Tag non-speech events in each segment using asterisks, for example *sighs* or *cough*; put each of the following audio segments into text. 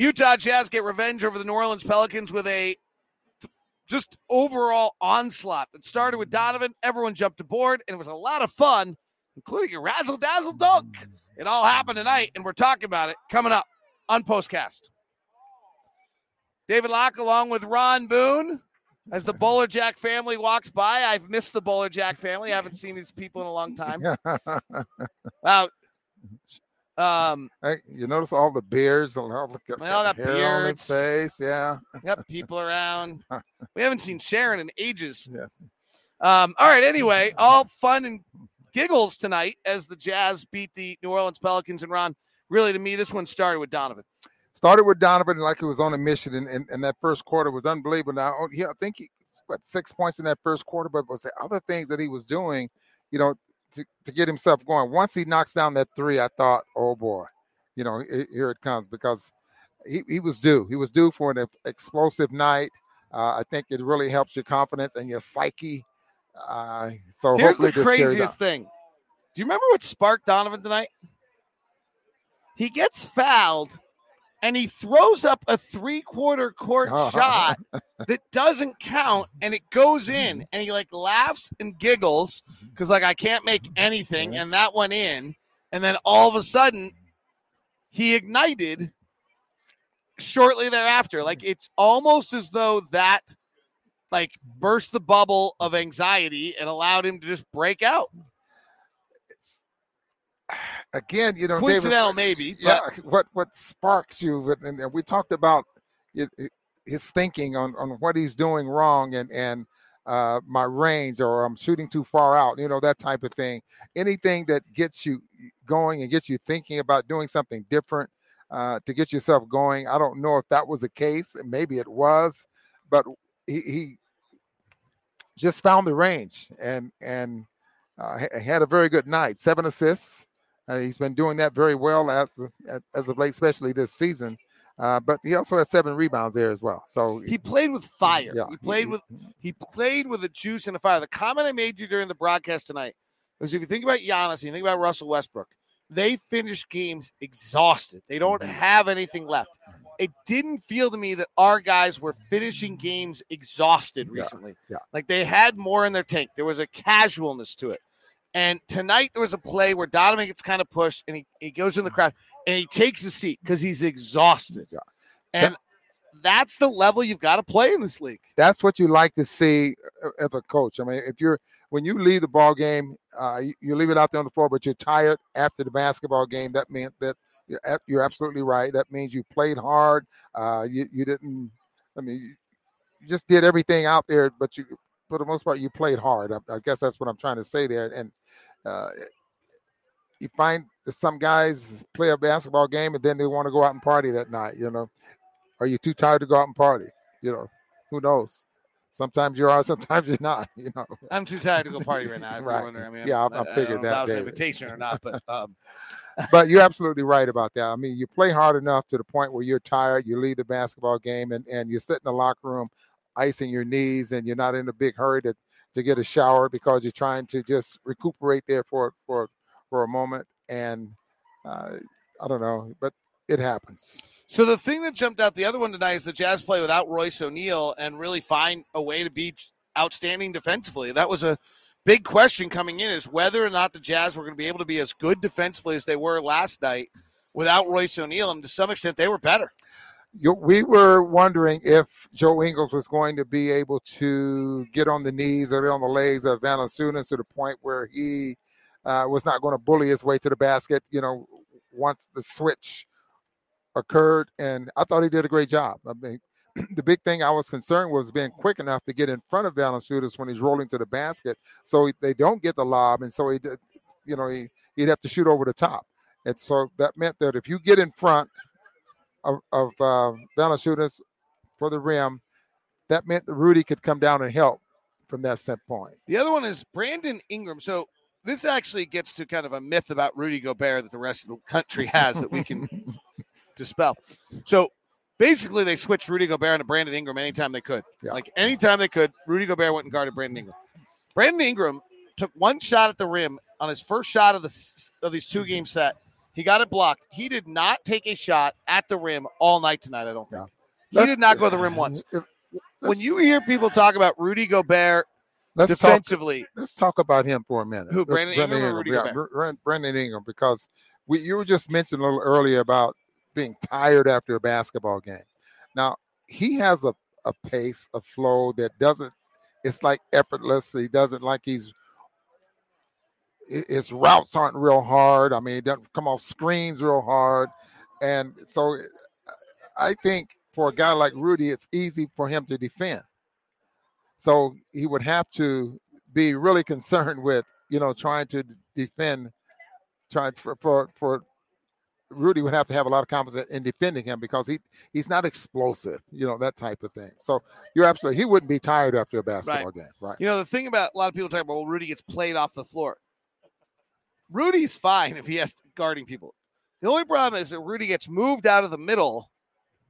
Utah Jazz get revenge over the New Orleans Pelicans with a just overall onslaught that started with Donovan. Everyone jumped aboard, and it was a lot of fun, including a razzle dazzle dunk. It all happened tonight, and we're talking about it coming up on Postcast. David Locke, along with Ron Boone, as the Bowler Jack family walks by. I've missed the Bowler Jack family. I haven't seen these people in a long time. *laughs* wow. Um, hey, you notice all the beards, all the all got hair beards. on their face, yeah. Got people around. *laughs* We haven't seen Sharon in ages. Yeah. Um, all right. Anyway, all fun and giggles tonight as the Jazz beat the New Orleans Pelicans. And Ron, really, to me, this one started with Donovan. Started with Donovan like he was on a mission, and, and, and that first quarter was unbelievable. Now, oh, yeah, I think he what six points in that first quarter, but was the other things that he was doing, you know, to, to get himself going. Once he knocks down that three, I thought, oh boy, you know, here it comes because he, he was due. He was due for an explosive night. Uh, I think it really helps your confidence and your psyche. Uh, so Here's hopefully the craziest thing. Do you remember what sparked Donovan tonight? He gets fouled and he throws up a three quarter court *laughs* uh-huh. shot that doesn't count and it goes in mm-hmm. and he like laughs and giggles mm-hmm. because like I can't make anything mm-hmm. and that went in and then all of a sudden he ignited shortly thereafter. Like it's almost as though that like burst the bubble of anxiety and allowed him to just break out Again, you know, David, maybe but yeah, what what sparks you? And, and we talked about it, it- his thinking on on what he's doing wrong and and uh, my range or I'm shooting too far out. You know that type of thing. Anything that gets you going and gets you thinking about doing something different uh, to get yourself going. I don't know if that was the case. Maybe it was, but he, he just found the range and and uh, had a very good night. Seven assists. Uh, he's been doing that very well as as of late, especially this season. Uh, but he also has seven rebounds there as well. So he played with fire Yeah. he played with he played with a juice and a fire the comment i made you during the broadcast tonight was if you think about Giannis and you think about Russell Westbrook they finish games exhausted they don't Mm-hmm. have anything left it didn't feel to me that our guys were finishing games exhausted Yeah, recently yeah. like they had more in their tank there was a casualness to it and tonight there was a play where Donovan gets kind of pushed and he, he goes in the crowd and he takes a seat because he's exhausted. Yeah. And that's the level you've got to play in this league. that's what you like to see uh, as a coach. I mean, if you're when you leave the ball game, uh, you, you leave it out there on the floor, but you're tired after the basketball game. That meant that you're, you're absolutely right. That means you played hard. Uh, you you didn't. I mean, you just did everything out there, but you for the most part you played hard. I, I guess that's what I'm trying to say there. And uh, you find that some guys play a basketball game and then they want to go out and party that night. You know, are you too tired to go out and party? You know, who knows? Sometimes you are, *laughs* sometimes you're not. You know, I'm too tired to go party right now. Right. I mean, Yeah, I- I don't know figured that, was an invitation or not, but *laughs* um, but you're *laughs* absolutely right about that. I mean, you play hard enough to the point where you're tired. You leave the basketball game, and and you sit in the locker room, icing your knees, and you're not in a big hurry to to get a shower because you're trying to just recuperate there for for for a moment. And uh, I don't know, but it happens. So the thing that jumped out the other one tonight is the Jazz play without Royce O'Neal and really find a way to be outstanding defensively. That was a big question coming in is whether or not the Jazz were going to be able to be as good defensively as they were last night without Royce O'Neal, and to some extent they were better. You, we were wondering if Joe Ingles was going to be able to get on the knees or on the legs of Valanciunas to the point where he uh, was not going to bully his way to the basket. You know, once the switch occurred, and I thought he did a great job. I mean, *clears throat* the big thing I was concerned was being quick enough to get in front of Valanciunas when he's rolling to the basket, so they don't get the lob, and so he, you know, he he'd have to shoot over the top, and so that meant that if you get in front of, of uh, Valanciunas for the rim, that meant that Rudy could come down and help from that standpoint. The other one is Brandon Ingram. So this actually gets to kind of a myth about Rudy Gobert that the rest of the country has that we can *laughs* dispel. So basically, they switched Rudy Gobert into Brandon Ingram anytime they could. Yeah. Like anytime they could, Rudy Gobert went and guarded Brandon Ingram. Brandon Ingram took one shot at the rim on his first shot of the of these two game set He got it blocked. He did not take a shot at the rim all night tonight. I don't think. Yeah. He did not go to the rim once. If- When you hear people talk about Rudy Gobert let's talk let's talk about him for a minute. Who, Uh, Brandon Ingram or Rudy Gobert? Br- Br- Brandon Ingram, because we you were just mentioned a little earlier about being tired after a basketball game. Now he has a, a pace, a flow that doesn't. It's like effortless. He doesn't like he's. His routes aren't real hard. I mean, he doesn't come off screens real hard, and so uh, I think for a guy like Rudy, it's easy for him to defend. So he would have to be really *laughs* concerned with, you know, trying to defend, trying for for, for Rudy would have to have a lot of confidence in defending him because he he's not explosive, you know, that type of thing. So you're absolutely he wouldn't be tired after a basketball game, right? you know the thing about a lot of people talk about well, Rudy gets played off the floor. Rudy's fine if he has guarding people. The only problem is that Rudy gets moved out of the middle,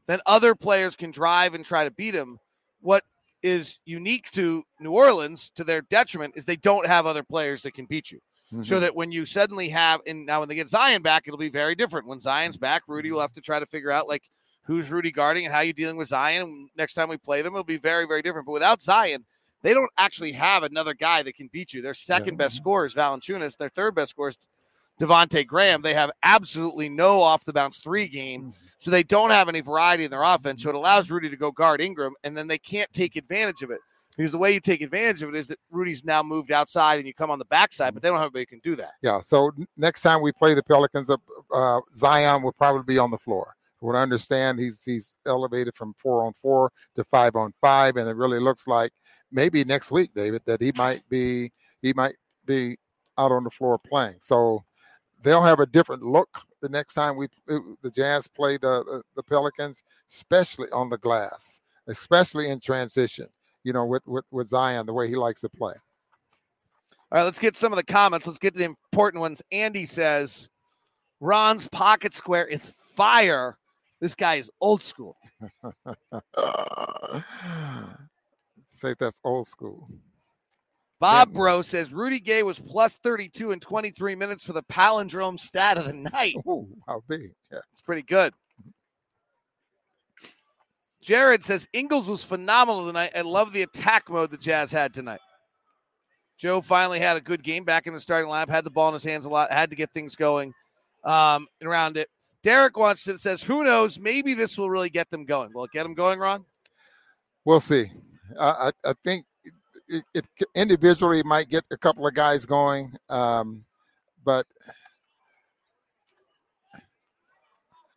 then other players can drive and try to beat him. What is unique to New Orleans, to their detriment, is they don't have other players that can beat you. So Mhm. that when you suddenly have, and now when they get Zion back, it'll be very different. When Zion's back, Rudy will have to try to figure out like who's Rudy guarding and how you dealing with Zion. Next time we play them, it'll be very, very different. But without Zion, they don't actually have another guy that can beat you. Their second best scorer is Valanciunas. Their third best scorer is Devonte' Graham. They have absolutely no off the bounce three game, so they don't have any variety in their offense. So it allows Rudy to go guard Ingram, and then they can't take advantage of it because the way you take advantage of it is that Rudy's now moved outside and you come on the backside, but they don't have anybody who can do that. Yeah. So next time we play the Pelicans, uh, uh, Zion will probably be on the floor. What I understand, he's he's elevated from four on four to five on five, and it really looks like maybe next week, David, that he might be he might be out on the floor playing. So they'll have a different look the next time we uh, the Jazz play the the, the Pelicans, especially on the glass, especially in transition. You know, with with with Zion, the way he likes to play. All right, let's get some of the comments. Let's get to the important ones. Andy says, Ron's pocket square is fire. This guy is old school. *sighs* Say that's old school. Bob Bro says Rudy Gay was plus 32 in 23 minutes for the palindrome stat of the night. Ooh, how big? Yeah. It's pretty good. Jared says Ingles was phenomenal tonight. I love the attack mode the Jazz had tonight. Joe finally had a good game back in the starting lineup, had the ball in his hands a lot, had to get things going um, around it. Derek to says, "Who knows? Maybe this will really get them going. Will it get them going, Ron? We'll see. I I, think it, it, individually might get a couple of guys going, um, but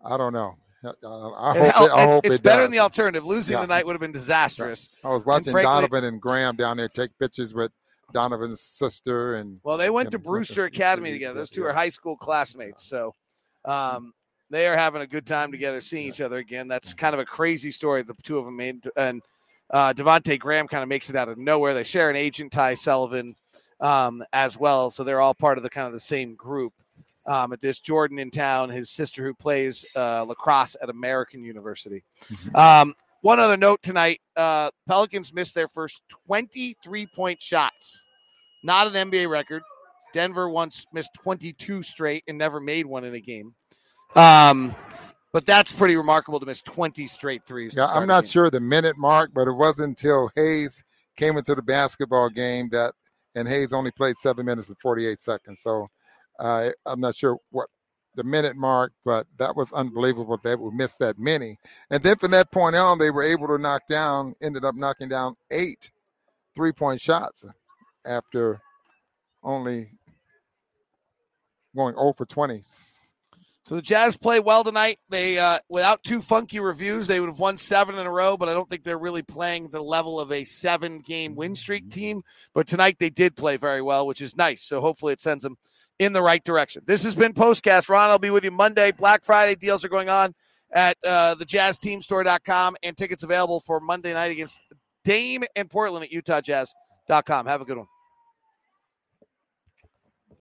I don't know. I, I hope. It, I it's hope it's it better does. than the alternative. Losing Yeah. tonight would have been disastrous. I was watching frankly- Donovan and Graham down there take pictures with Donovan's sister, and Well, they went to to- Brewster Academy together. Those two yeah. are high school classmates. So um, they are having a good time together, seeing each other again. That's kind of a crazy story the two of them made. And uh, Devonte' Graham kind of makes it out of nowhere. They share an agent, Ty Sullivan, um, as well. So they're all part of the kind of the same group. Um, at this Jordan in town, his sister who plays uh, lacrosse at American University. Mhm. Um, one other note tonight: uh, Pelicans missed their first 23 point shots. Not an NBA record. Denver once missed 22 straight and never made one in a game. Um, but that's pretty remarkable to miss 20 straight threes. Yeah, I'm not sure the minute mark, but it wasn't until Hayes came into the basketball game that, and Hayes only played seven minutes and 48 seconds. So uh, I'm not sure what the minute mark, but that was unbelievable that we missed that many. And then from that point on, they were able to knock down, ended up knocking down eight three point shots after only going 0 for 20. So the Jazz play well tonight. They, uh, without two funky reviews, they would have won seven in a row. But I don't think they're really playing the level of a seven-game win streak team. But tonight they did play very well, which is nice. So hopefully it sends them in the right direction. This has been Postcast. Ron, I'll be with you Monday. Black Friday deals are going on at uh, thejazzteamstore.com and tickets available for Monday night against Dame and Portland at utahjazz.com. Have a good one.